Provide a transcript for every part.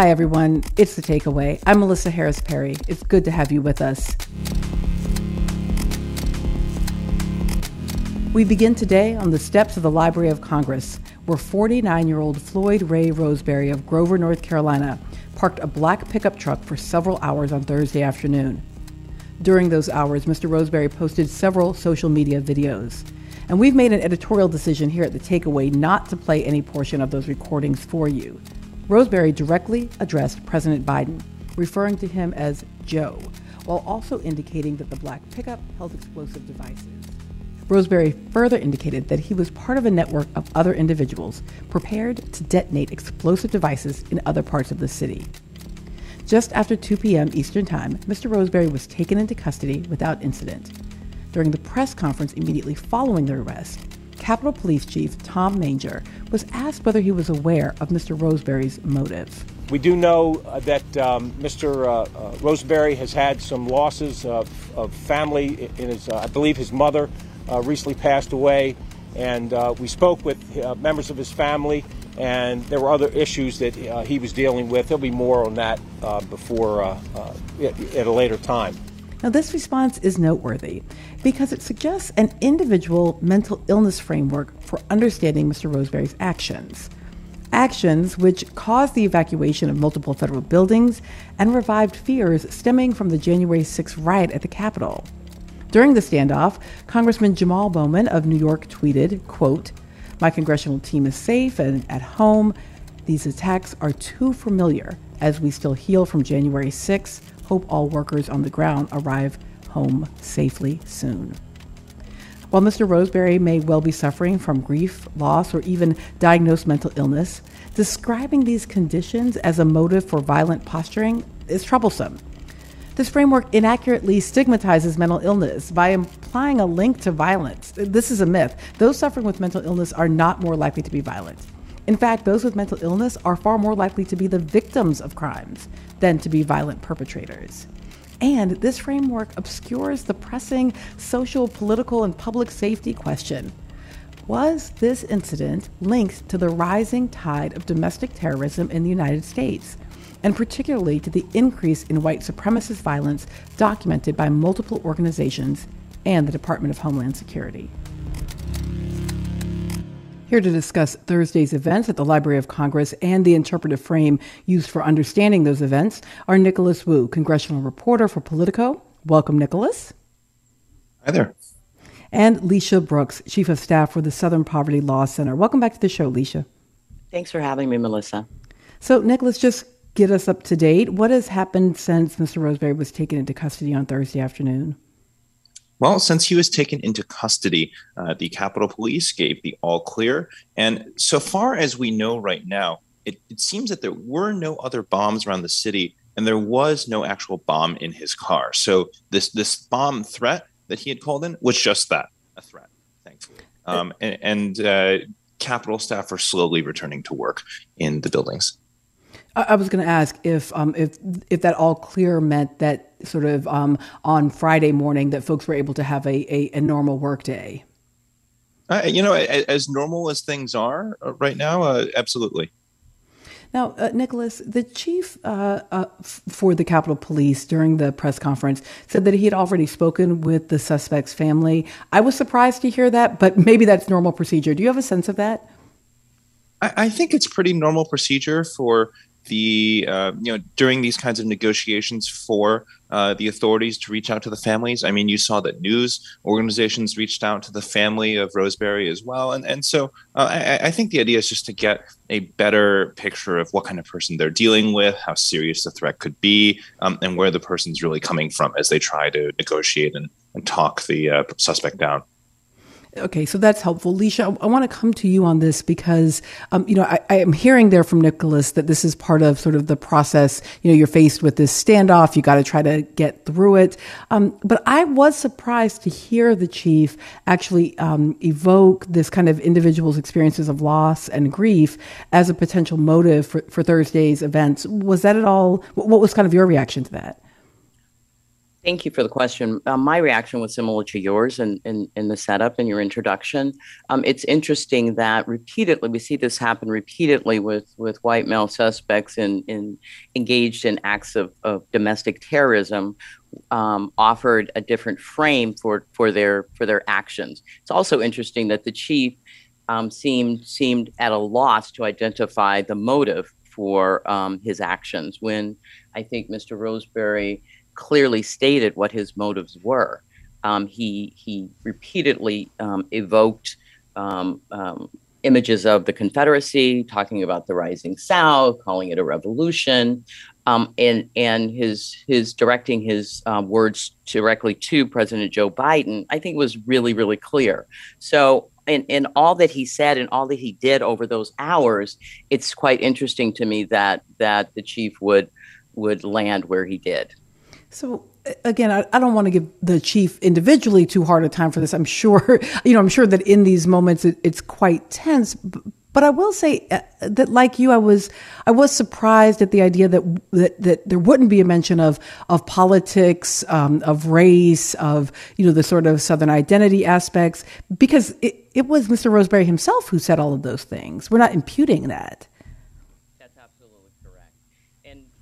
Hi, everyone. It's The Takeaway. I'm Melissa Harris Perry. It's good to have you with us. We begin today on the steps of the Library of Congress, where 49 year old Floyd Ray Roseberry of Grover, North Carolina, parked a black pickup truck for several hours on Thursday afternoon. During those hours, Mr. Roseberry posted several social media videos. And we've made an editorial decision here at The Takeaway not to play any portion of those recordings for you. Roseberry directly addressed President Biden, referring to him as Joe, while also indicating that the black pickup held explosive devices. Roseberry further indicated that he was part of a network of other individuals prepared to detonate explosive devices in other parts of the city. Just after 2 p.m. Eastern Time, Mr. Roseberry was taken into custody without incident. During the press conference immediately following the arrest, Capitol Police Chief Tom Manger was asked whether he was aware of Mr. Roseberry's motive. We do know uh, that um, Mr. Uh, uh, Roseberry has had some losses of, of family in his, uh, I believe his mother uh, recently passed away, and we spoke with members of his family, and there were other issues that he was dealing with. There'll be more on that before at a later time. Now, this response is noteworthy because it suggests an individual mental illness framework for understanding Mr. Roseberry's actions. Actions which caused the evacuation of multiple federal buildings and revived fears stemming from the January 6 riot at the Capitol. During the standoff, Congressman Jamal Bowman of New York tweeted, quote, My congressional team is safe and at home. These attacks are too familiar as we still heal from January 6. Hope all workers on the ground arrive home safely soon. While Mr. Roseberry may well be suffering from grief, loss, or even diagnosed mental illness, describing these conditions as a motive for violent posturing is troublesome. This framework inaccurately stigmatizes mental illness by implying a link to violence. This is a myth. Those suffering with mental illness are not more likely to be violent. In fact, those with mental illness are far more likely to be the victims of crimes than to be violent perpetrators. And this framework obscures the pressing social, political, and public safety question Was this incident linked to the rising tide of domestic terrorism in the United States? and particularly to the increase in white supremacist violence documented by multiple organizations and the Department of Homeland Security. Here to discuss Thursday's events at the Library of Congress and the interpretive frame used for understanding those events are Nicholas Wu, congressional reporter for Politico. Welcome, Nicholas. Hi there. And Lecia Brooks, chief of staff for the Southern Poverty Law Center. Welcome back to the show, Lecia. Thanks for having me, Melissa. So, Nicholas, just get us up to date. What has happened since Mr. Roseberry was taken into custody on Thursday afternoon? Well, since he was taken into custody, uh, the Capitol Police gave the all clear. And so far as we know right now, it, it seems that there were no other bombs around the city and there was no actual bomb in his car. So this this bomb threat that he had called in was just that, a threat, thankfully. Um, and, and uh, Capitol staff are slowly returning to work in the buildings. I was going to ask if um, if if that all clear meant that sort of um, on Friday morning that folks were able to have a a, a normal work day. Uh, you know, as normal as things are uh, right now, uh, absolutely. Now, uh, Nicholas, the chief uh, uh, f- for the Capitol Police during the press conference said that he had already spoken with the suspect's family. I was surprised to hear that, but maybe that's normal procedure. Do you have a sense of that? I, I think it's pretty normal procedure for the uh, you know during these kinds of negotiations for uh, the authorities to reach out to the families. I mean, you saw that news organizations reached out to the family of Roseberry as well, and and so uh, I, I, think the idea is just to get a better picture of what kind of person they're dealing with, how serious the threat could be, um, and where the person's really coming from as they try to negotiate and, and talk the uh, suspect down. Okay, so that's helpful. Lecia, I, I want to come to you on this because, um, you know, I, I, am hearing there from Nicholas that this is part of sort of the process. You know, you're faced with this standoff, you got to try to get through it. Um, but I was surprised to hear the chief actually um, evoke this kind of individual's experiences of loss and grief as a potential motive for, for Thursday's events. Was that at all, what was kind of your reaction to that? Thank you for the question. Um, my reaction was similar to yours in, in, in the setup and your introduction. Um, it's interesting that repeatedly, we see this happen repeatedly with, with white male suspects in, in engaged in acts of, of domestic terrorism, um, offered a different frame for, for, their, for their actions. It's also interesting that the chief um, seemed, seemed at a loss to identify the motive for um, his actions when I think Mr. Roseberry clearly stated what his motives were. Um, he he repeatedly um, evoked um, um, images of the Confederacy, talking about the rising South, calling it a revolution, um, and and his his directing his uh, words directly to President Joe Biden, I think was really really clear. So. In, in all that he said and all that he did over those hours, it's quite interesting to me that that the chief would would land where he did. So again, I, I, don't want to give the chief individually too hard a time for this. I'm sure, you know, I'm sure that in these moments it, it's quite tense. But, but I will say uh, that, like you, I was I was surprised at the idea that that, that there wouldn't be a mention of of politics, um, of race, of you know the sort of Southern identity aspects, because it, it was Mr. Roseberry himself who said all of those things. We're not imputing that.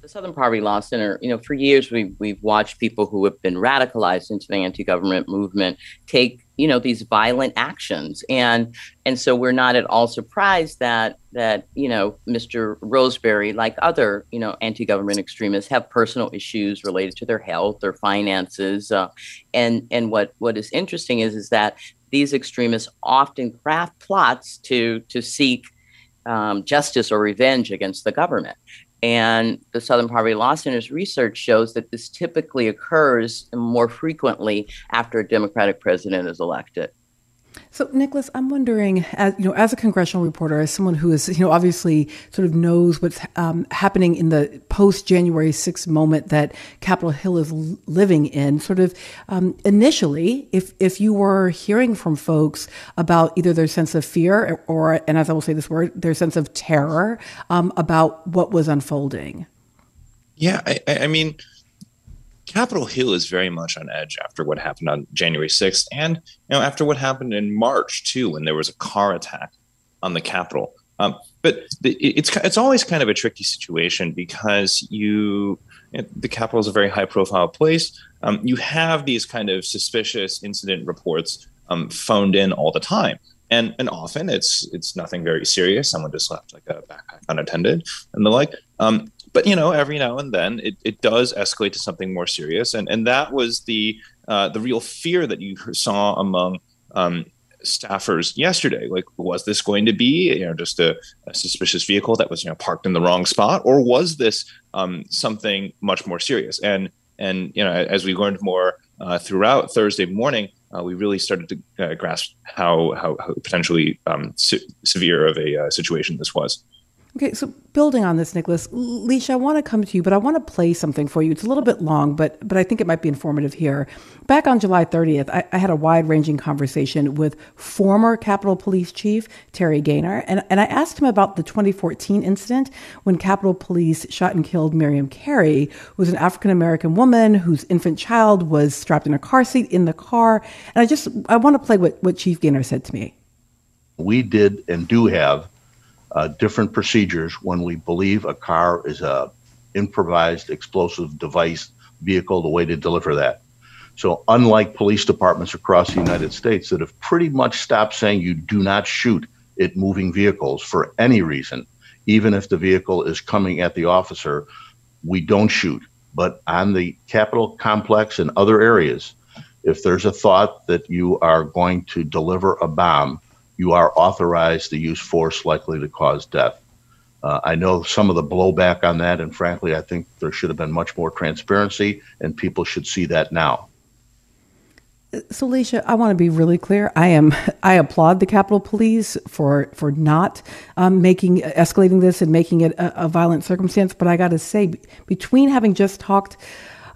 The Southern Poverty Law Center, you know, for years we we've watched people who have been radicalized into the anti-government movement take, you know, these violent actions, and and so we're not at all surprised that that you know Mr. Roseberry, like other you know anti-government extremists, have personal issues related to their health, their finances, uh, and and what what is interesting is is that these extremists often craft plots to to seek um, justice or revenge against the government. And the Southern Poverty Law Center's research shows that this typically occurs more frequently after a Democratic president is elected. So, Nicholas, I'm wondering, as you know, as a congressional reporter, as someone who is, you know, obviously sort of knows what's um, happening in the post January 6th moment that Capitol Hill is living in, sort of um, initially, if if you were hearing from folks about either their sense of fear or, and as I will say this word, their sense of terror um, about what was unfolding. Yeah, I, I mean Capitol Hill is very much on edge after what happened on January 6th and you know after what happened in March too when there was a car attack on the Capitol. Um, but the, it's it's always kind of a tricky situation because you, you know, the Capitol is a very high profile place. Um, you have these kind of suspicious incident reports um, phoned in all the time. And, and often it's it's nothing very serious. Someone just left like a backpack unattended and the like. Um, but you know, every now and then it, it does escalate to something more serious, and and that was the uh, the real fear that you saw among um, staffers yesterday. Like, was this going to be you know just a, a, suspicious vehicle that was you know parked in the wrong spot, or was this um, something much more serious? And and you know, as we learned more uh, throughout Thursday morning, uh, we really started to uh, grasp how how, how potentially um, se- severe of a uh, situation this was. Okay, so building on this, Nicholas, Lecia, I want to come to you, but I want to play something for you. It's a little bit long, but but I think it might be informative here. Back on July 30th, I, I had a wide-ranging conversation with former Capitol Police Chief Terry Gainer, and, and I asked him about the 2014 incident when Capitol Police shot and killed Miriam Carey, who was an African American woman whose infant child was strapped in a car seat in the car. And I just I want to play what, what Chief Gainer said to me. We did and do have uh, different procedures when we believe a car is a improvised explosive device vehicle, the way to deliver that. So, unlike police departments across the United States that have pretty much stopped saying you do not shoot at moving vehicles for any reason, even if the vehicle is coming at the officer, we don't shoot. But on the Capitol complex and other areas, if there's a thought that you are going to deliver a bomb, you are authorized to use force likely to cause death. Uh, I know some of the blowback on that, and frankly, I think there should have been much more transparency, and people should see that now. So, Lecia, I want to be really clear. I am. I applaud the Capitol Police for for not um, making escalating this and making it a, a violent circumstance. But I got to say, between having just talked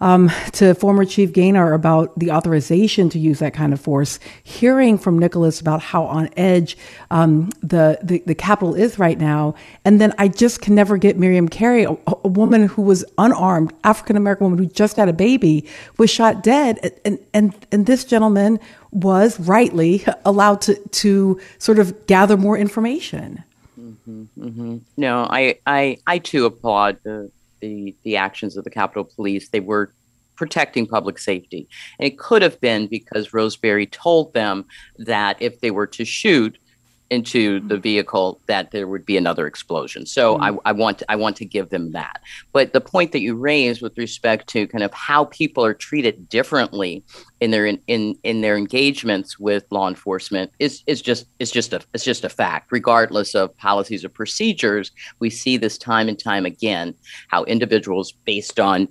um, to former Chief Gainer about the authorization to use that kind of force, hearing from Nicholas about how on edge um, the, the, the Capitol is right now. And then I just can never get Miriam Carey, a, a woman who was unarmed, African American woman who just had a baby, was shot dead. And, and, and this gentleman was rightly allowed to, to sort of gather more information. Mm-hmm, mm-hmm. No, I, I, I too applaud the, the, the actions of the Capitol Police. They were protecting public safety. And it could have been because Roseberry told them that if they were to shoot, into the vehicle that there would be another explosion. So mm-hmm. I, I, want to, I want to give them that. But the point that you raised with respect to kind of how people are treated differently in their in, in, in their engagements with law enforcement is is just is just a it's just a fact. Regardless of policies or procedures, we see this time and time again how individuals based on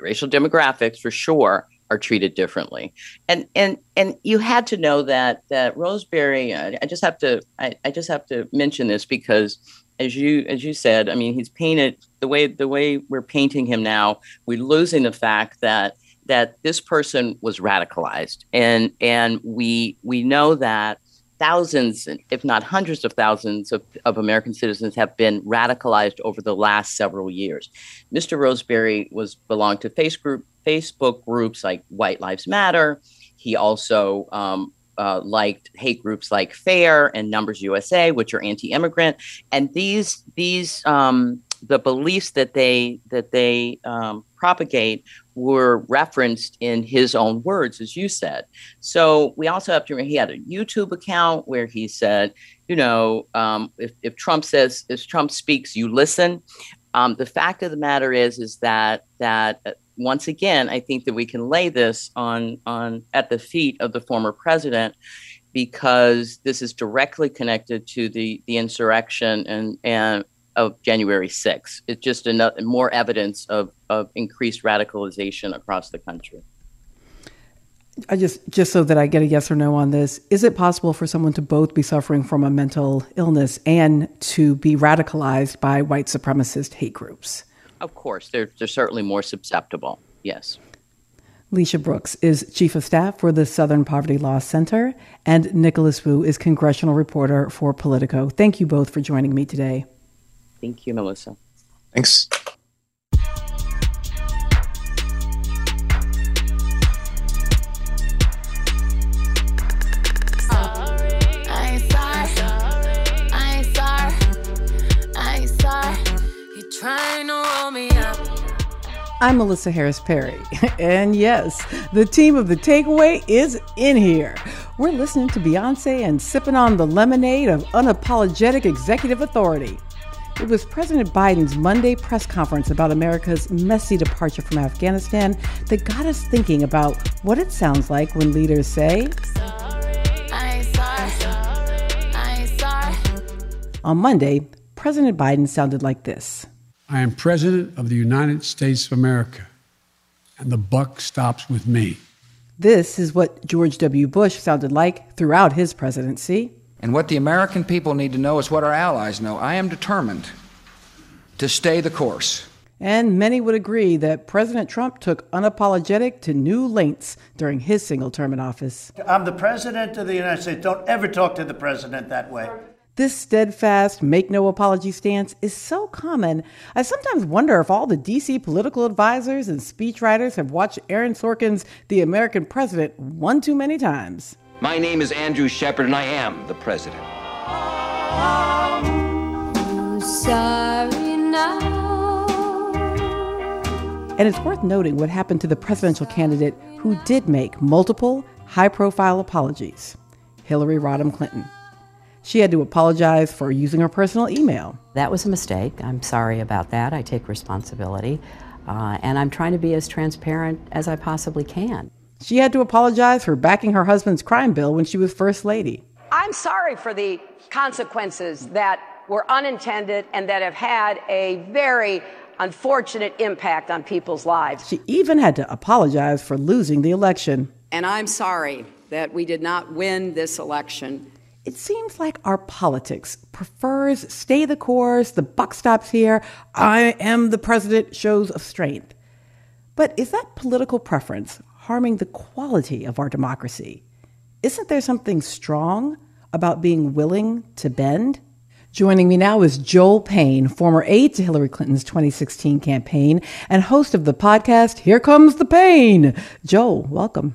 racial demographics for sure are treated differently. And and and you had to know that that Roseberry. I, I just have to I, I just have to mention this because as you as you said, I mean, he's painted the way the way we're painting him now. We're losing the fact that that this person was radicalized, and and we we know that thousands, if not hundreds of thousands of, of American citizens have been radicalized over the last several years. Mr. Roseberry was belonged to face group, Facebook groups like White Lives Matter. He also um, uh, liked hate groups like FAIR and Numbers USA, which are anti-immigrant, and these these um, the beliefs that they that they um, propagate were referenced in his own words, as you said. So we also have to. remember He had a YouTube account where he said, you know, um, if, if Trump says, if Trump speaks, you listen. Um, the fact of the matter is, is that that uh, once again, I think that we can lay this on on at the feet of the former president because this is directly connected to the the insurrection and and of January 6th. It's just another more evidence of, of increased radicalization across the country. I just just so that I get a yes or no on this, is it possible for someone to both be suffering from a mental illness and to be radicalized by white supremacist hate groups? Of course, they're they're certainly more susceptible. Yes. Lecia Brooks is Chief of Staff for the Southern Poverty Law Center, and Nicholas Wu is Congressional Reporter for Politico. Thank you both for joining me today. Thank you, Melissa. Thanks. I'm Melissa Harris Perry. And yes, the team of The Takeaway is in here. We're listening to Beyonce and sipping on the lemonade of unapologetic executive authority. It was President Biden's Monday press conference about America's messy departure from Afghanistan that got us thinking about what it sounds like when leaders say, On Monday, President Biden sounded like this I am President of the United States of America, and the buck stops with me. This is what George W. Bush sounded like throughout his presidency. And what the American people need to know is what our allies know. I am determined to stay the course. And many would agree that President Trump took unapologetic to new lengths during his single term in office. I'm the President of the United States. Don't ever talk to the President that way. This steadfast, make no apology stance is so common. I sometimes wonder if all the DC political advisors and speechwriters have watched Aaron Sorkin's The American President one too many times. My name is Andrew Shepard, and I am the president. And it's worth noting what happened to the presidential candidate who did make multiple high profile apologies Hillary Rodham Clinton. She had to apologize for using her personal email. That was a mistake. I'm sorry about that. I take responsibility. Uh, and I'm trying to be as transparent as I possibly can. She had to apologize for backing her husband's crime bill when she was First Lady. I'm sorry for the consequences that were unintended and that have had a very unfortunate impact on people's lives. She even had to apologize for losing the election. And I'm sorry that we did not win this election. It seems like our politics prefers stay the course, the buck stops here, I am the president shows of strength. But is that political preference harming the quality of our democracy? Isn't there something strong about being willing to bend? Joining me now is Joel Payne, former aide to Hillary Clinton's 2016 campaign and host of the podcast Here Comes the Pain. Joel, welcome.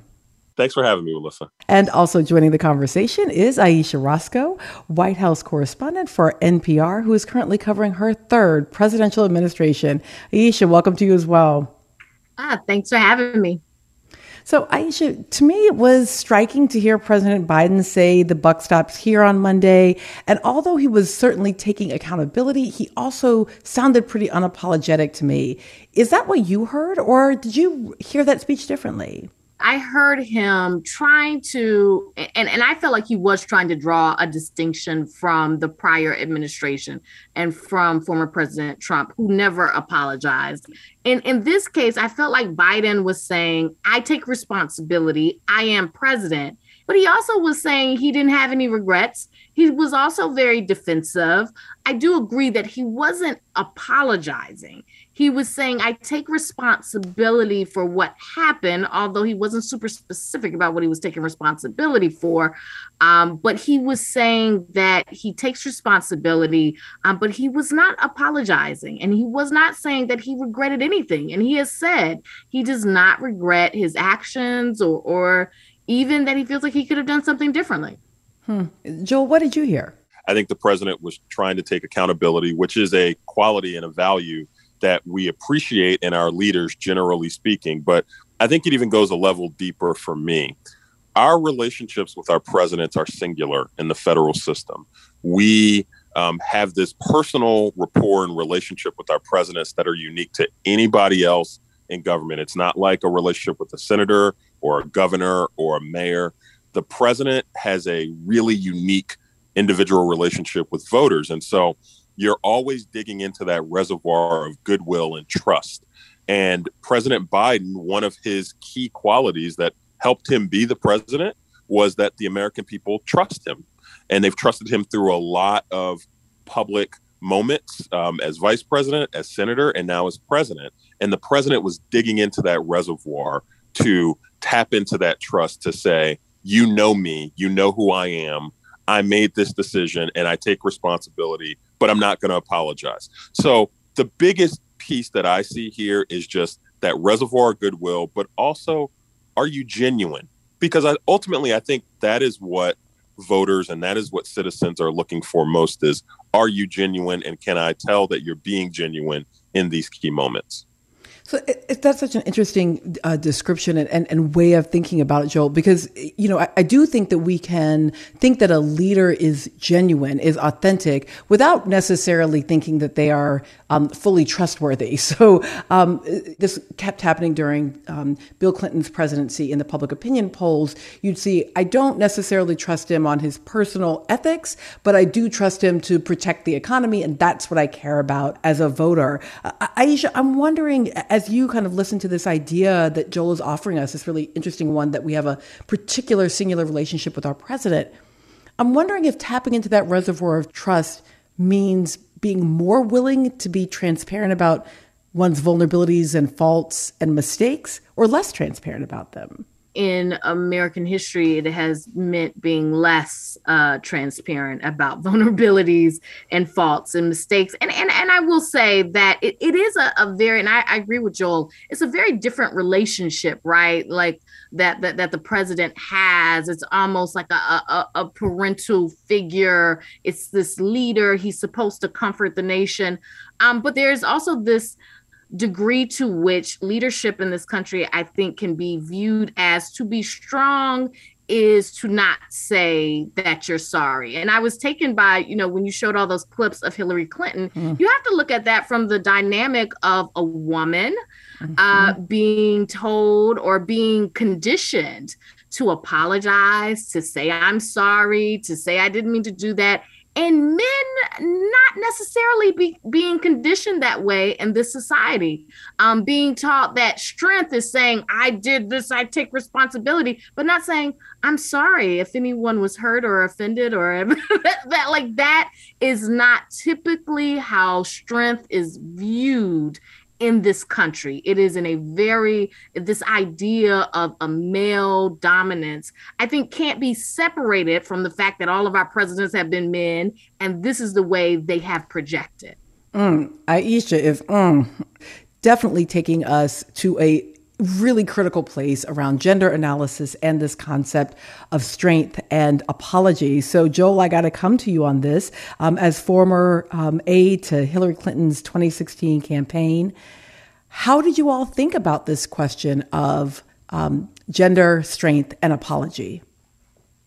Thanks for having me, Melissa. And also joining the conversation is Ayesha Rascoe, White House correspondent for NPR, who is currently covering her third presidential administration. Ayesha, welcome to you as well. Ah, thanks for having me. So, Ayesha, to me, it was striking to hear President Biden say the buck stops here on Monday. And although he was certainly taking accountability, he also sounded pretty unapologetic to me. Is that what you heard, or did you hear that speech differently? I heard him trying to, and, and I felt like he was trying to draw a distinction from the prior administration and from former President Trump, who never apologized. And in this case, I felt like Biden was saying, I take responsibility, I am president. But he also was saying he didn't have any regrets. He was also very defensive. I do agree that he wasn't apologizing he was saying, I take responsibility for what happened, although he wasn't super specific about what he was taking responsibility for. Um, but he was saying that he takes responsibility, um, but he was not apologizing. And he was not saying that he regretted anything. And he has said he does not regret his actions or, or even that he feels like he could have done something differently. Hmm. Joel, what did you hear? I think the president was trying to take accountability, which is a quality and a value that we appreciate in our leaders, generally speaking. But I think it even goes a level deeper for me. Our relationships with our presidents are singular in the federal system. We um, have this personal rapport and relationship with our presidents that are unique to anybody else in government. It's not like a relationship with a senator or a governor or a mayor. The president has a really unique individual relationship with voters. And so you're always digging into that reservoir of goodwill and trust. And President Biden, one of his key qualities that helped him be the president was that the American people trust him. And they've trusted him through a lot of public moments um, as vice president, as senator, and now as president. And the president was digging into that reservoir to tap into that trust to say, you know me, you know who I am. I made this decision and I take responsibility but I'm not going to apologize. So the biggest piece that I see here is just that reservoir of goodwill, but also, are you genuine? Because I, ultimately, I think that is what voters and that is what citizens are looking for most is are you genuine and can I tell that you're being genuine in these key moments? So it, it, that's such an interesting uh, description and, and, and, way of thinking about it, Joel, because, you know, I, I, do think that we can think that a leader is genuine, is authentic, without necessarily thinking that they are um, fully trustworthy. So um, this kept happening during um, Bill Clinton's presidency in the public opinion polls. You'd see, I don't necessarily trust him on his personal ethics, but I do trust him to protect the economy, and that's what I care about as a voter. Uh, Ayesha, I'm wondering, as you kind of listen to this idea that Joel is offering us, this really interesting one that we have a particular singular relationship with our president, I'm wondering if tapping into that reservoir of trust means being more willing to be transparent about one's vulnerabilities and faults and mistakes or less transparent about them in American history, it has meant being less uh, transparent about vulnerabilities and faults and mistakes. And and, and I will say that it, it is a, a very, and I, I agree with Joel, it's a very different relationship, right? Like that that, that the president has. It's almost like a, a, a parental figure. It's this leader. He's supposed to comfort the nation. Um, but there's also this degree to which leadership in this country, I think, can be viewed as to be strong is to not say that you're sorry. And I was taken by, you know, when you showed all those clips of Hillary Clinton, mm. you have to look at that from the dynamic of a woman mm-hmm. uh, being told or being conditioned to apologize, to say, I'm sorry, to say, I didn't mean to do that and men not necessarily be, being conditioned that way in this society. Um, being taught that strength is saying i did this i take responsibility but not saying i'm sorry if anyone was hurt or offended or that, that like that is not typically how strength is viewed in this country. It is in a very, this idea of a male dominance, I think can't be separated from the fact that all of our presidents have been men and this is the way they have projected. Mm, Ayesha is mm, definitely taking us to a really critical place around gender analysis and this concept of strength and apology. So, Joel, I got to come to you on this. Um, as former um, aide to Hillary Clinton's 2016 campaign, how did you all think about this question of um, gender, strength, and apology?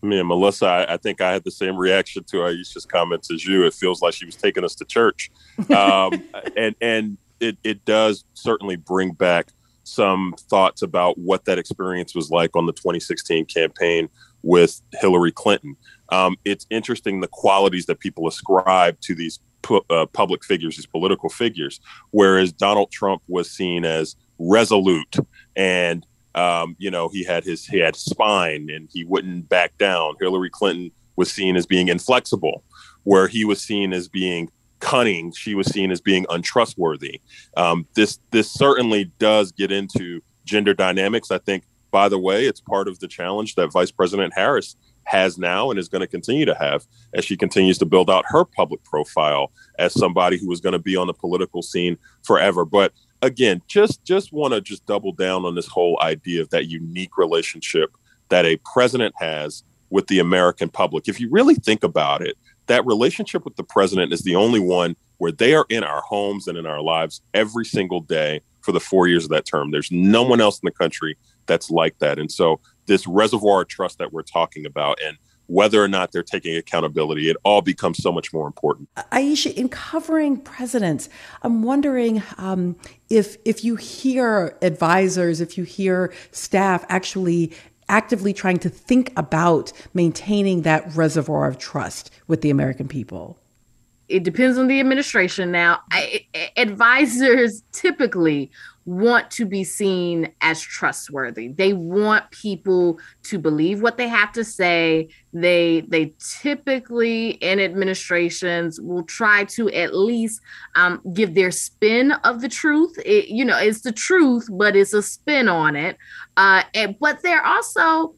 Me and Melissa, I, I, think I had the same reaction to Ayesha's comments as you. It feels like she was taking us to church, um, and and it it does certainly bring back some thoughts about what that experience was like on the 2016 campaign with Hillary Clinton. Um, it's interesting the qualities that people ascribe to these pu- uh, public figures, these political figures, whereas Donald Trump was seen as resolute and um, you know he had his he had spine and he wouldn't back down. Hillary Clinton was seen as being inflexible, where he was seen as being cunning, she was seen as being untrustworthy. Um, this this certainly does get into gender dynamics. I think, by the way, it's part of the challenge that Vice President Harris has now and is going to continue to have as she continues to build out her public profile as somebody who is going to be on the political scene forever. But again, just just want to just double down on this whole idea of that unique relationship that a president has with the American public. If you really think about it, that relationship with the president is the only one where they are in our homes and in our lives every single day for the four years of that term. There's no one else in the country that's like that. And so, this reservoir of trust that we're talking about and whether or not they're taking accountability, it all becomes so much more important. Ayesha, in covering presidents, I'm wondering um, if if you hear advisors, if you hear staff actually actively trying to think about maintaining that reservoir of trust with the American people? It depends on the administration. Now, I, advisors typically want to be seen as trustworthy. They want people to believe what they have to say. They they typically in administrations will try to at least um, give their spin of the truth. It, you know, it's the truth, but it's a spin on it. Uh, and, but they're also,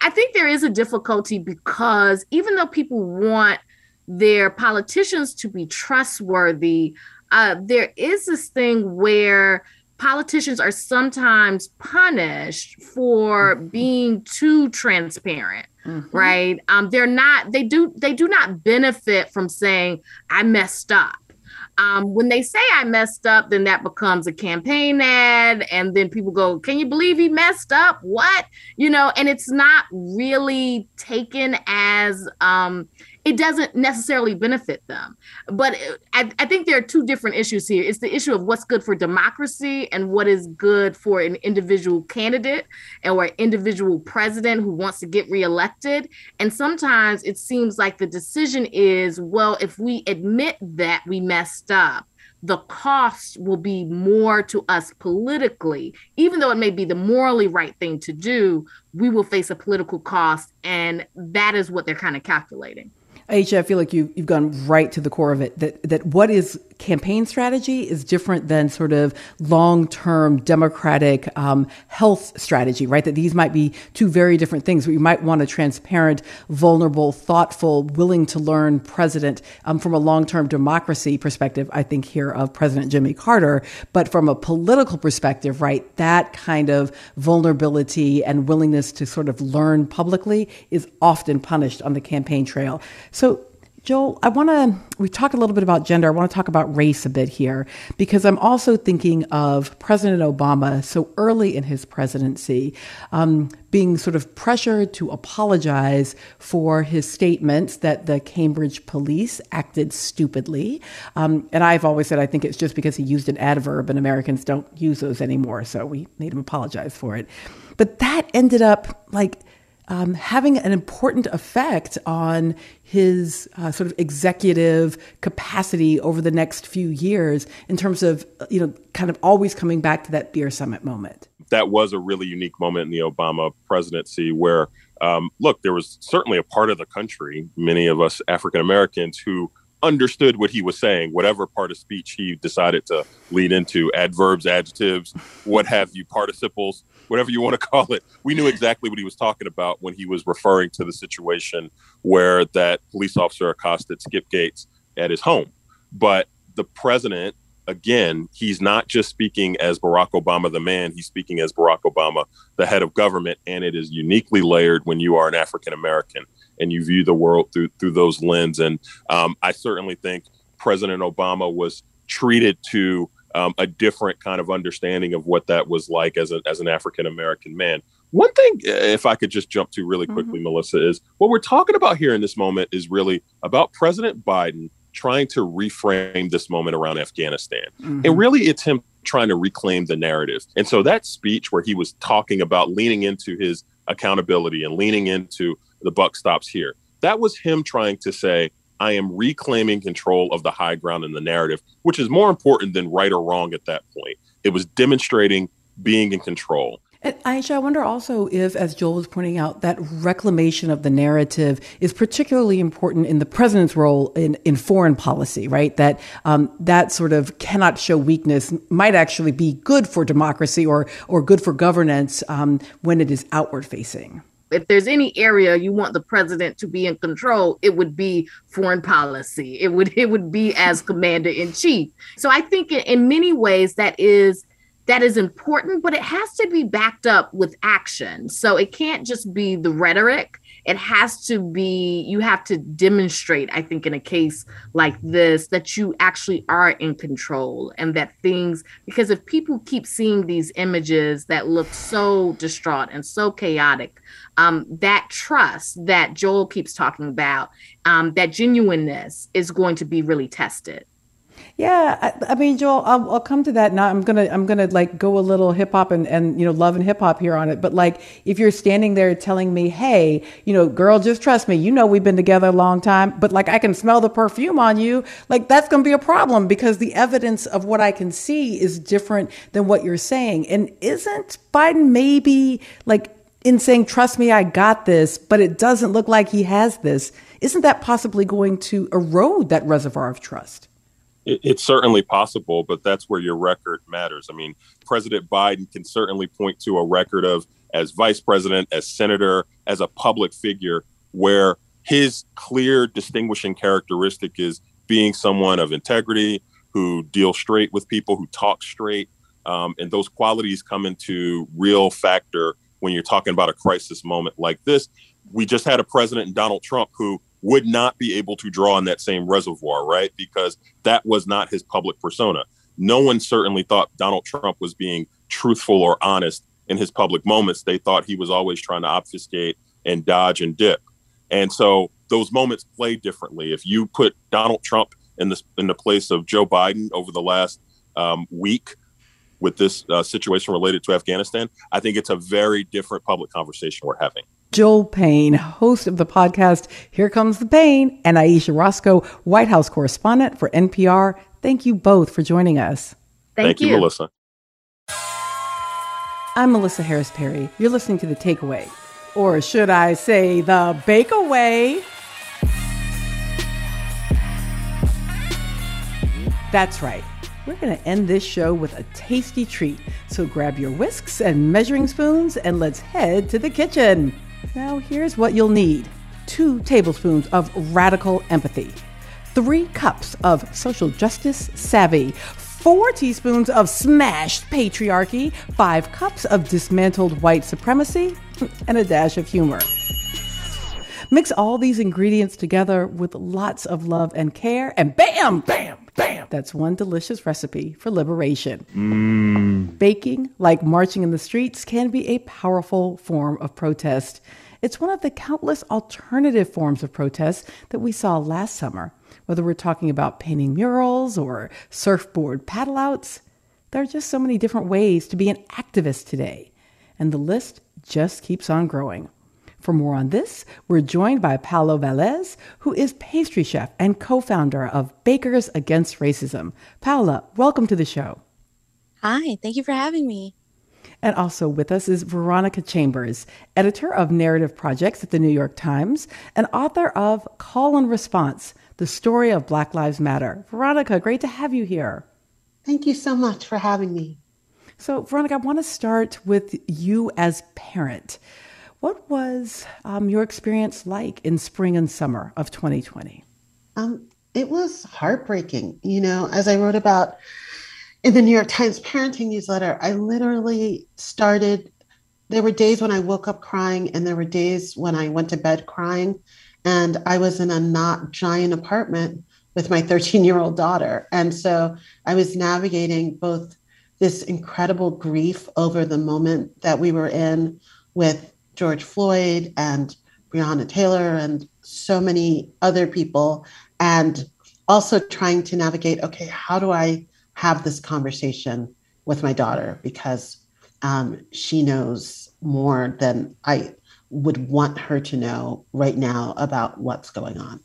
I think there is a difficulty because even though people want their politicians to be trustworthy, uh, there is this thing where politicians are sometimes punished for mm-hmm. being too transparent mm-hmm. right um they're not they do they do not benefit from saying i messed up um, when they say I messed up, then that becomes a campaign ad. And then people go, Can you believe he messed up? What? You know, and it's not really taken as um, it doesn't necessarily benefit them. But I, I, think there are two different issues here. It's the issue of what's good for democracy and what is good for an individual candidate or individual president who wants to get reelected. And sometimes it seems like the decision is well, if we admit that we messed up, the cost will be more to us politically. Even though it may be the morally right thing to do, we will face a political cost. And that is what they're kind of calculating. Ayesha, I feel like you, you've gone right to the core of it. That that what is campaign strategy is different than sort of long term democratic um, health strategy, right? That these might be two very different things. We might want a transparent, vulnerable, thoughtful, willing to learn president um, from a long term democracy perspective. I think here of President Jimmy Carter, but from a political perspective, right? That kind of vulnerability and willingness to sort of learn publicly is often punished on the campaign trail. So, Joel, I want to, we talked a little bit about gender. I want to talk about race a bit here because I'm also thinking of President Obama so early in his presidency um, being sort of pressured to apologize for his statements that the Cambridge police acted stupidly. Um, and I've always said I think it's just because he used an adverb and Americans don't use those anymore. So we made him apologize for it. But that ended up like, um, having an important effect on his uh, sort of executive capacity over the next few years in terms of, you know, kind of always coming back to that beer summit moment. That was a really unique moment in the Obama presidency where, um, look, there was certainly a part of the country, many of us African Americans, who understood what he was saying, whatever part of speech he decided to lead into adverbs, adjectives, what have you, participles, whatever you want to call it. We knew exactly what he was talking about when he was referring to the situation where that police officer accosted Skip Gates at his home. But the president, again, he's not just speaking as Barack Obama the man, he's speaking as Barack Obama the head of government. And it is uniquely layered when you are an African American and you view the world through through those lens. And um, I certainly think President Obama was treated to um, a different kind of understanding of what that was like as, a, as an African American man. One thing, if I could just jump to really quickly, mm-hmm. Melissa, is what we're talking about here in this moment is really about President Biden trying to reframe this moment around Afghanistan. Mm-hmm. And really, it's him trying to reclaim the narrative. And so that speech where he was talking about leaning into his accountability and leaning into the buck stops here, that was him trying to say, I am reclaiming control of the high ground in the narrative, which is more important than right or wrong at that point. It was demonstrating being in control. And Ayesha, I wonder also if, as Joel was pointing out, that reclamation of the narrative is particularly important in the president's role in, in foreign policy, right? That um, that sort of cannot show weakness might actually be good for democracy or or good for governance um, when it is outward facing if there's any area you want the president to be in control it would be foreign policy it would it would be as commander in chief so i think in many ways that is that is important, but it has to be backed up with action. So it can't just be the rhetoric. It has to be, you have to demonstrate, I think, in a case like this, that you actually are in control and that things, because if people keep seeing these images that look so distraught and so chaotic, um, that trust that Joel keeps talking about, um, that genuineness is going to be really tested. Yeah, I, I mean, Joel, I'll, I'll, come to that now. I'm gonna, I'm gonna like go a little hip hop and, and you know, love and hip hop here on it. But like, if you're standing there telling me, hey, you know, girl, just trust me. You know, we've been together a long time, but like, I can smell the perfume on you. Like, that's gonna be a problem because the evidence of what I can see is different than what you're saying. And isn't Biden maybe like in saying, trust me, I got this, but it doesn't look like he has this? Isn't that possibly going to erode that reservoir of trust? It, it's certainly possible, but that's where your record matters. I mean, President Biden can certainly point to a record of as vice president, as senator, as a public figure, where his clear distinguishing characteristic is being someone of integrity, who deals straight with people, who talk straight. Um, and those qualities come into real factor when you're talking about a crisis moment like this. We just had a president Donald Trump who would not be able to draw on that same reservoir, right? Because that was not his public persona. No one certainly thought Donald Trump was being truthful or honest in his public moments. They thought he was always trying to obfuscate and dodge and dip. And so those moments play differently. If you put Donald Trump in the in the place of Joe Biden over the last um, week with this uh, situation related to Afghanistan, I think it's a very different public conversation we're having. Joel Payne, host of the podcast Here Comes the Pain, and Ayesha Rascoe, White House correspondent for NPR. Thank you both for joining us. Thank, Thank you. you, Melissa. I'm Melissa Harris Perry. You're listening to The Takeaway, or should I say, The Bakeaway. That's right. We're going to end this show with a tasty treat. So grab your whisks and measuring spoons and let's head to the kitchen. Now, here's what you'll need. Two tablespoons of radical empathy, three cups of social justice savvy, four teaspoons of smashed patriarchy, five cups of dismantled white supremacy, and a dash of humor. Mix all these ingredients together with lots of love and care, and bam, bam, bam. That's one delicious recipe for liberation. Mm. Baking, like marching in the streets, can be a powerful form of protest. It's one of the countless alternative forms of protest that we saw last summer, whether we're talking about painting murals or surfboard paddle outs. There are just so many different ways to be an activist today, and the list just keeps on growing. For more on this, we're joined by Paola Velez, who is pastry chef and co founder of Bakers Against Racism. Paola, welcome to the show. Hi, thank you for having me. And also with us is Veronica Chambers, editor of Narrative Projects at the New York Times and author of Call and Response The Story of Black Lives Matter. Veronica, great to have you here. Thank you so much for having me. So, Veronica, I want to start with you as parent. What was um, your experience like in spring and summer of 2020? Um, it was heartbreaking. You know, as I wrote about in the New York Times parenting newsletter, I literally started. There were days when I woke up crying, and there were days when I went to bed crying. And I was in a not giant apartment with my 13 year old daughter. And so I was navigating both this incredible grief over the moment that we were in with George Floyd and Breonna Taylor and so many other people, and also trying to navigate okay, how do I have this conversation with my daughter because um, she knows more than I would want her to know right now about what's going on.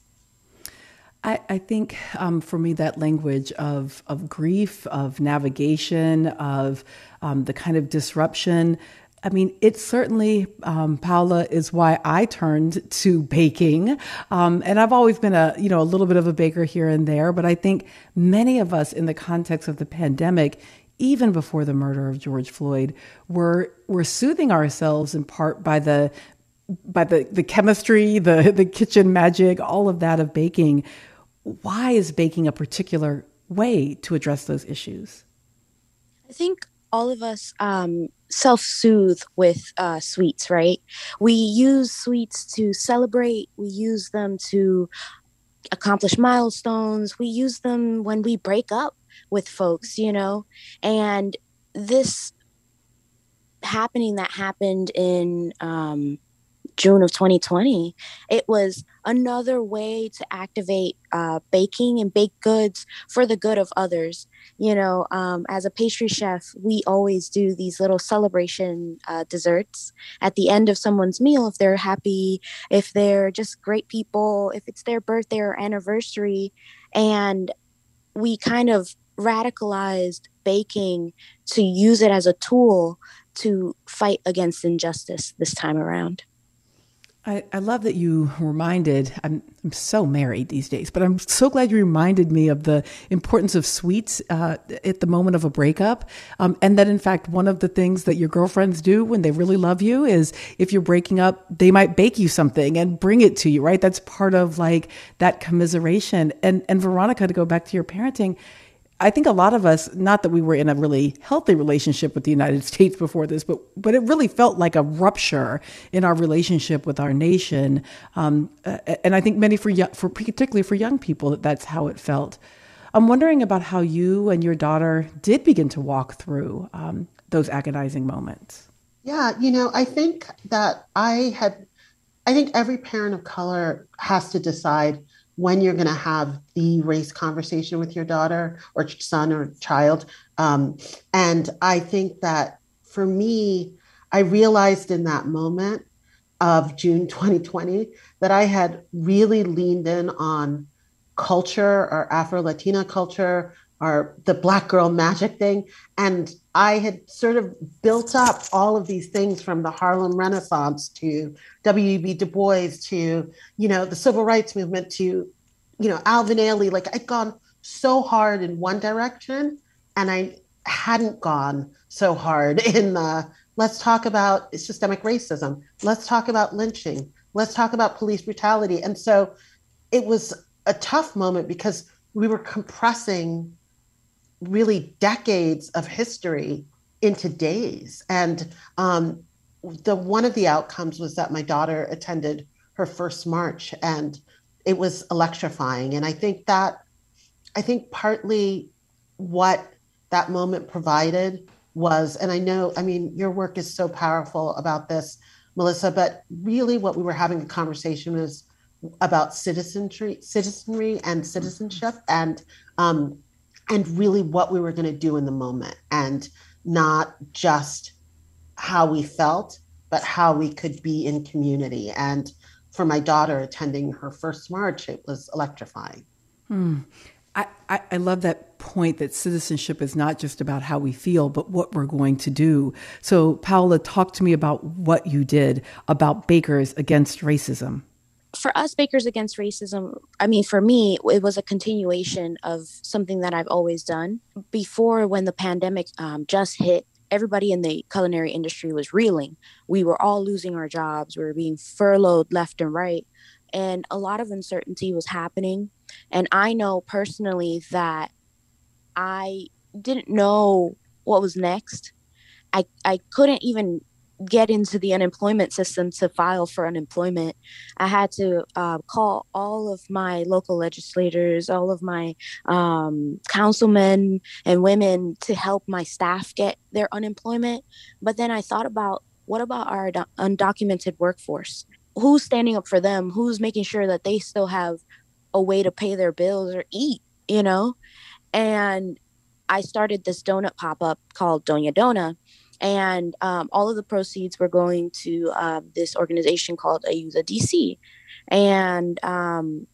I, I think um, for me, that language of, of grief, of navigation, of um, the kind of disruption. I mean, it certainly, um, Paula, is why I turned to baking. Um, and I've always been a, you know, a little bit of a baker here and there, but I think many of us in the context of the pandemic, even before the murder of George Floyd, were, were soothing ourselves in part by the, by the, the chemistry, the, the kitchen magic, all of that of baking. Why is baking a particular way to address those issues? I think all of us um, self soothe with uh, sweets, right? We use sweets to celebrate, we use them to accomplish milestones, we use them when we break up with folks, you know? And this happening that happened in um, June of 2020, it was another way to activate uh, baking and baked goods for the good of others. You know, um, as a pastry chef, we always do these little celebration uh, desserts at the end of someone's meal if they're happy, if they're just great people, if it's their birthday or anniversary. And we kind of radicalized baking to use it as a tool to fight against injustice this time around. I, I love that you reminded, I'm, I'm so married these days, but I'm so glad you reminded me of the importance of sweets uh, at the moment of a breakup. Um, and that, in fact, one of the things that your girlfriends do when they really love you is if you're breaking up, they might bake you something and bring it to you, right? That's part of like that commiseration. And, and Veronica, to go back to your parenting, I think a lot of us, not that we were in a really healthy relationship with the United States before this, but but it really felt like a rupture in our relationship with our nation. Um, and I think many for for particularly for young people, that that's how it felt. I'm wondering about how you and your daughter did begin to walk through um, those agonizing moments. Yeah, you know, I think that I had, I think every parent of color has to decide when you're going to have the race conversation with your daughter or son or child. Um, and I think that for me, I realized in that moment of June 2020 that I had really leaned in on culture or Afro Latina culture or the Black girl magic thing. And I had sort of built up all of these things from the Harlem Renaissance to W.E.B. Du Bois to, you know, the civil rights movement to, you know, Alvin Ailey. Like I'd gone so hard in one direction and I hadn't gone so hard in the let's talk about systemic racism. Let's talk about lynching. Let's talk about police brutality. And so it was a tough moment because we were compressing really decades of history into days. And um, the one of the outcomes was that my daughter attended her first march, and it was electrifying. And I think that I think partly what that moment provided was, and I know, I mean, your work is so powerful about this, Melissa, but really what we were having a conversation was about citizenry, citizenry and citizenship, and um, and really what we were going to do in the moment and not just how we felt but how we could be in community and for my daughter attending her first march it was electrifying hmm. I, I, I love that point that citizenship is not just about how we feel, but what we're going to do. So, Paola, talk to me about what you did about Bakers Against Racism. For us, Bakers Against Racism, I mean, for me, it was a continuation of something that I've always done. Before, when the pandemic um, just hit, everybody in the culinary industry was reeling. We were all losing our jobs, we were being furloughed left and right and a lot of uncertainty was happening. And I know personally that I didn't know what was next. I, I couldn't even get into the unemployment system to file for unemployment. I had to uh, call all of my local legislators, all of my um, councilmen and women to help my staff get their unemployment. But then I thought about what about our undocumented workforce? who's standing up for them who's making sure that they still have a way to pay their bills or eat you know and i started this donut pop-up called doña dona and um, all of the proceeds were going to uh, this organization called ayuda dc and um,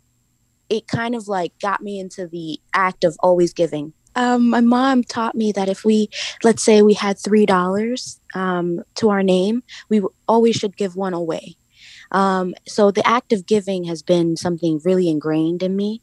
it kind of like got me into the act of always giving. Um, my mom taught me that if we let's say we had three dollars um, to our name we always should give one away. Um, so the act of giving has been something really ingrained in me.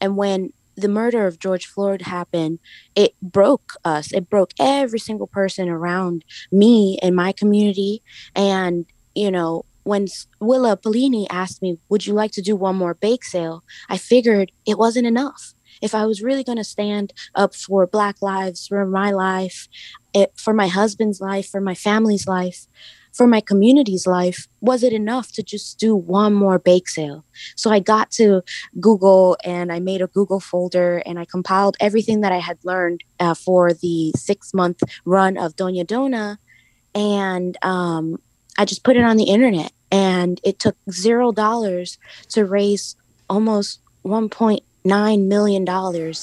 And when the murder of George Floyd happened, it broke us. It broke every single person around me and my community. And, you know, when Willa Pelini asked me, Would you like to do one more bake sale? I figured it wasn't enough. If I was really going to stand up for Black lives, for my life, it, for my husband's life, for my family's life, for my community's life, was it enough to just do one more bake sale? So I got to Google and I made a Google folder and I compiled everything that I had learned uh, for the six month run of Doña Dona. And um, I just put it on the internet. And it took zero dollars to raise almost $1.9 million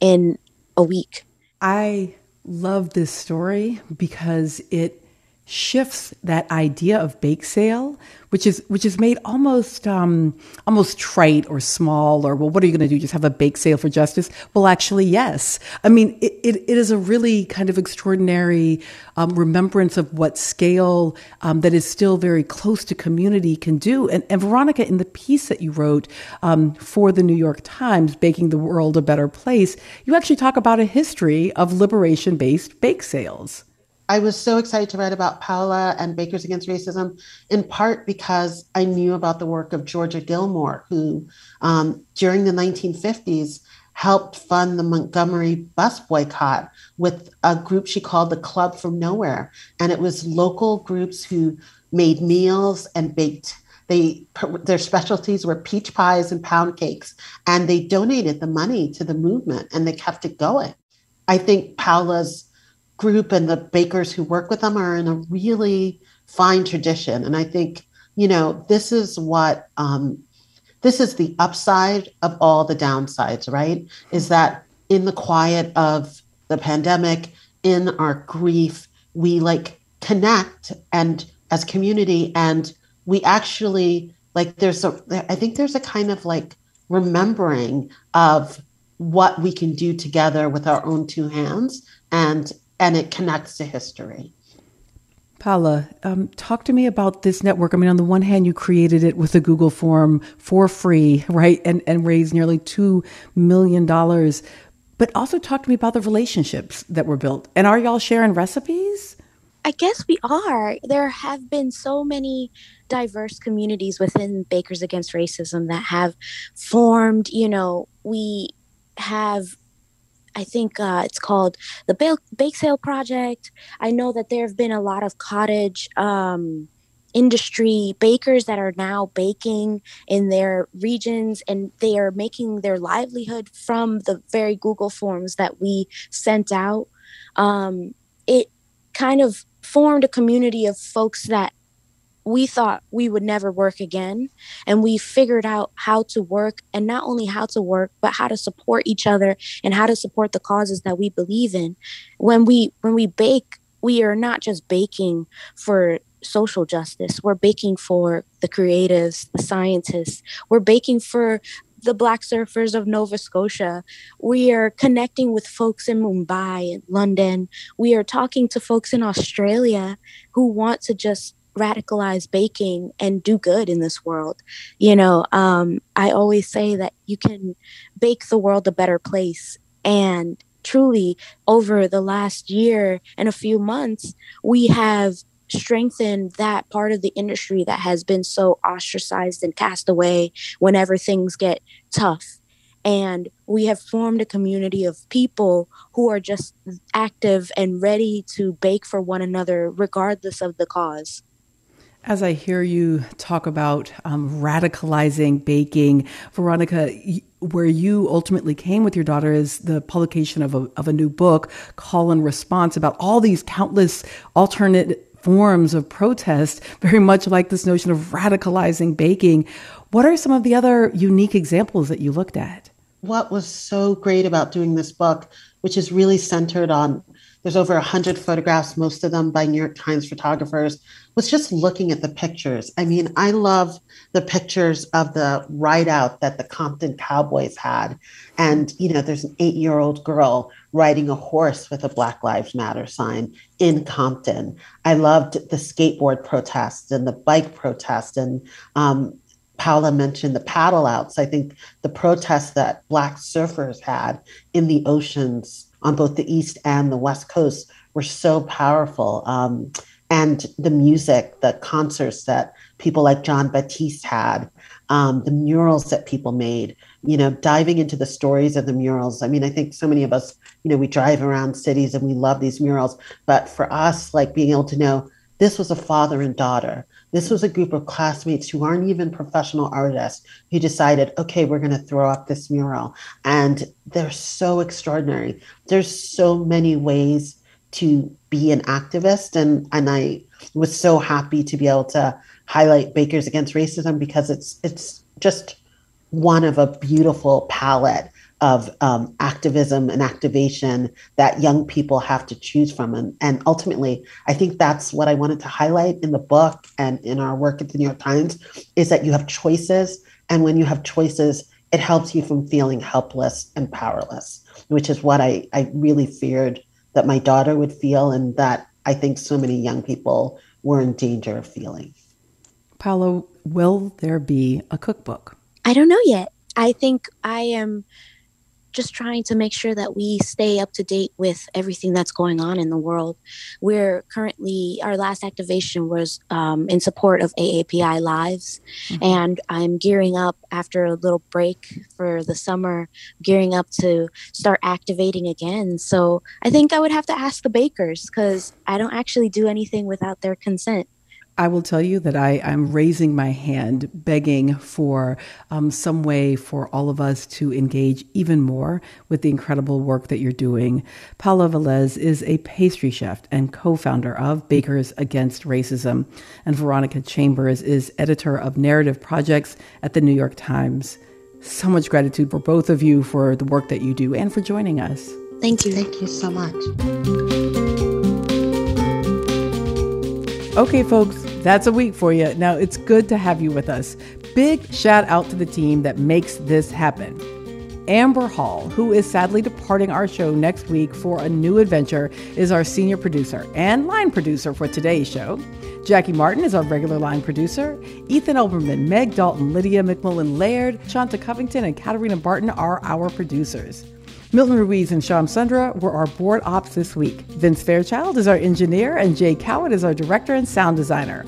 in a week. I love this story because it shifts that idea of bake sale, which is which is made almost um, almost trite or small or well, what are you going to do? Just have a bake sale for justice? Well, actually, yes. I mean, it, it, it is a really kind of extraordinary um, remembrance of what scale um, that is still very close to community can do. And, and Veronica, in the piece that you wrote um, for the New York Times, "Baking the World a Better Place," you actually talk about a history of liberation-based bake sales. I was so excited to write about Paola and Bakers Against Racism, in part because I knew about the work of Georgia Gilmore, who um, during the 1950s helped fund the Montgomery bus boycott with a group she called the Club from Nowhere. And it was local groups who made meals and baked. They their specialties were peach pies and pound cakes, and they donated the money to the movement and they kept it going. I think Paola's group and the bakers who work with them are in a really fine tradition. And I think, you know, this is what um, this is the upside of all the downsides, right? Is that in the quiet of the pandemic, in our grief, we like connect and as community and we actually like there's a I think there's a kind of like remembering of what we can do together with our own two hands and and it connects to history. Paula, um, talk to me about this network. I mean, on the one hand, you created it with a Google form for free, right? And, and raised nearly $2 million. But also talk to me about the relationships that were built. And are y'all sharing recipes? I guess we are. There have been so many diverse communities within Bakers Against Racism that have formed. You know, we have I think uh, it's called the Bake, Bake Sale Project. I know that there have been a lot of cottage um, industry bakers that are now baking in their regions and they are making their livelihood from the very Google forms that we sent out. Um, it kind of formed a community of folks that we thought we would never work again and we figured out how to work and not only how to work but how to support each other and how to support the causes that we believe in when we when we bake we are not just baking for social justice we're baking for the creatives the scientists we're baking for the Black surfers of Nova Scotia. We are connecting with folks in Mumbai and London. We are talking to folks in Australia who want to just radicalize baking and do good in this world. You know, um, I always say that you can bake the world a better place. And truly, over the last year and a few months, we have strengthened that part of the industry that has been so ostracized and cast away whenever things get tough. And we have formed a community of people who are just active and ready to bake for one another, regardless of the cause. As I hear you talk about um, radicalizing baking, Veronica, where you ultimately came with your daughter is the publication of a, of a new book, Call and Response, about all these countless alternate forms of protest, very much like this notion of radicalizing baking. What are some of the other unique examples that you looked at? What was so great about doing this book, which is really centered on there's over 100 photographs, most of them by New York Times photographers, was just looking at the pictures. I mean, I love the pictures of the ride out that the Compton Cowboys had. And, you know, there's an eight year old girl riding a horse with a Black Lives Matter sign in Compton. I loved the skateboard protests and the bike protests. And um, Paula mentioned the paddle outs. I think the protests that Black surfers had in the oceans on both the East and the West Coast were so powerful. Um, and the music, the concerts that people like Jon Batiste had, um, the murals that people made, you know, diving into the stories of the murals. I mean, I think so many of us, you know, we drive around cities and we love these murals. But for us, like being able to know this was a father and daughter this was a group of classmates who aren't even professional artists who decided, okay, we're going to throw up this mural. And they're so extraordinary. There's so many ways to be an activist. And, and I was so happy to be able to highlight Bakers Against Racism because it's it's just one of a beautiful palette of um, activism and activation that young people have to choose from. And, and ultimately, I think that's what I wanted to highlight in the book and in our work at the New York Times is that you have choices. And when you have choices, it helps you from feeling helpless and powerless, which is what I, I really feared that my daughter would feel and that I think so many young people were in danger of feeling. Paula, will there be a cookbook? I don't know yet. I think I am just trying to make sure that we stay up to date with everything that's going on in the world. We're currently, our last activation was um, in support of AAPI Lives, mm-hmm. and I'm gearing up after a little break for the summer, gearing up to start activating again. So I think I would have to ask the bakers because I don't actually do anything without their consent. I will tell you that I, am raising my hand, begging for um, some way for all of us to engage even more with the incredible work that you're doing. Paula Velez is a pastry chef and co founder of Bakers Against Racism, and Veronica Chambers is editor of narrative projects at the New York Times. So much gratitude for both of you for the work that you do and for joining us. Thank you. Thank you so much. Okay, folks, that's a week for you. Now, it's good to have you with us. Big shout out to the team that makes this happen. Amber Hall, who is sadly departing our show next week for a new adventure, is our senior producer and line producer for today's show. Jackie Martin is our regular line producer. Ethan Elberman, Meg Dalton, Lydia McMullen Laird, Shanta Covington, and Katarina Barton are our producers. Milton Ruiz and Sham Sundra were our board ops this week. Vince Fairchild is our engineer, and Jay Cowit is our director and sound designer.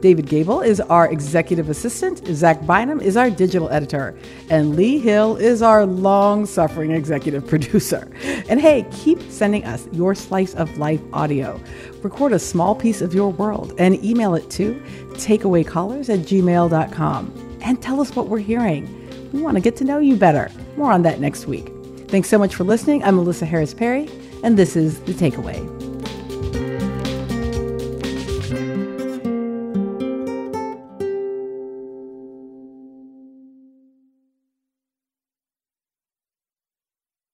David Gable is our executive assistant. Zach Bynum is our digital editor. And Lee Hill is our long suffering executive producer. And hey, keep sending us your slice of life audio. Record a small piece of your world and email it to takeawaycallers at gmail.com. And tell us what we're hearing. We want to get to know you better. More on that next week. Thanks so much for listening. I'm Melissa Harris Perry, and this is The Takeaway.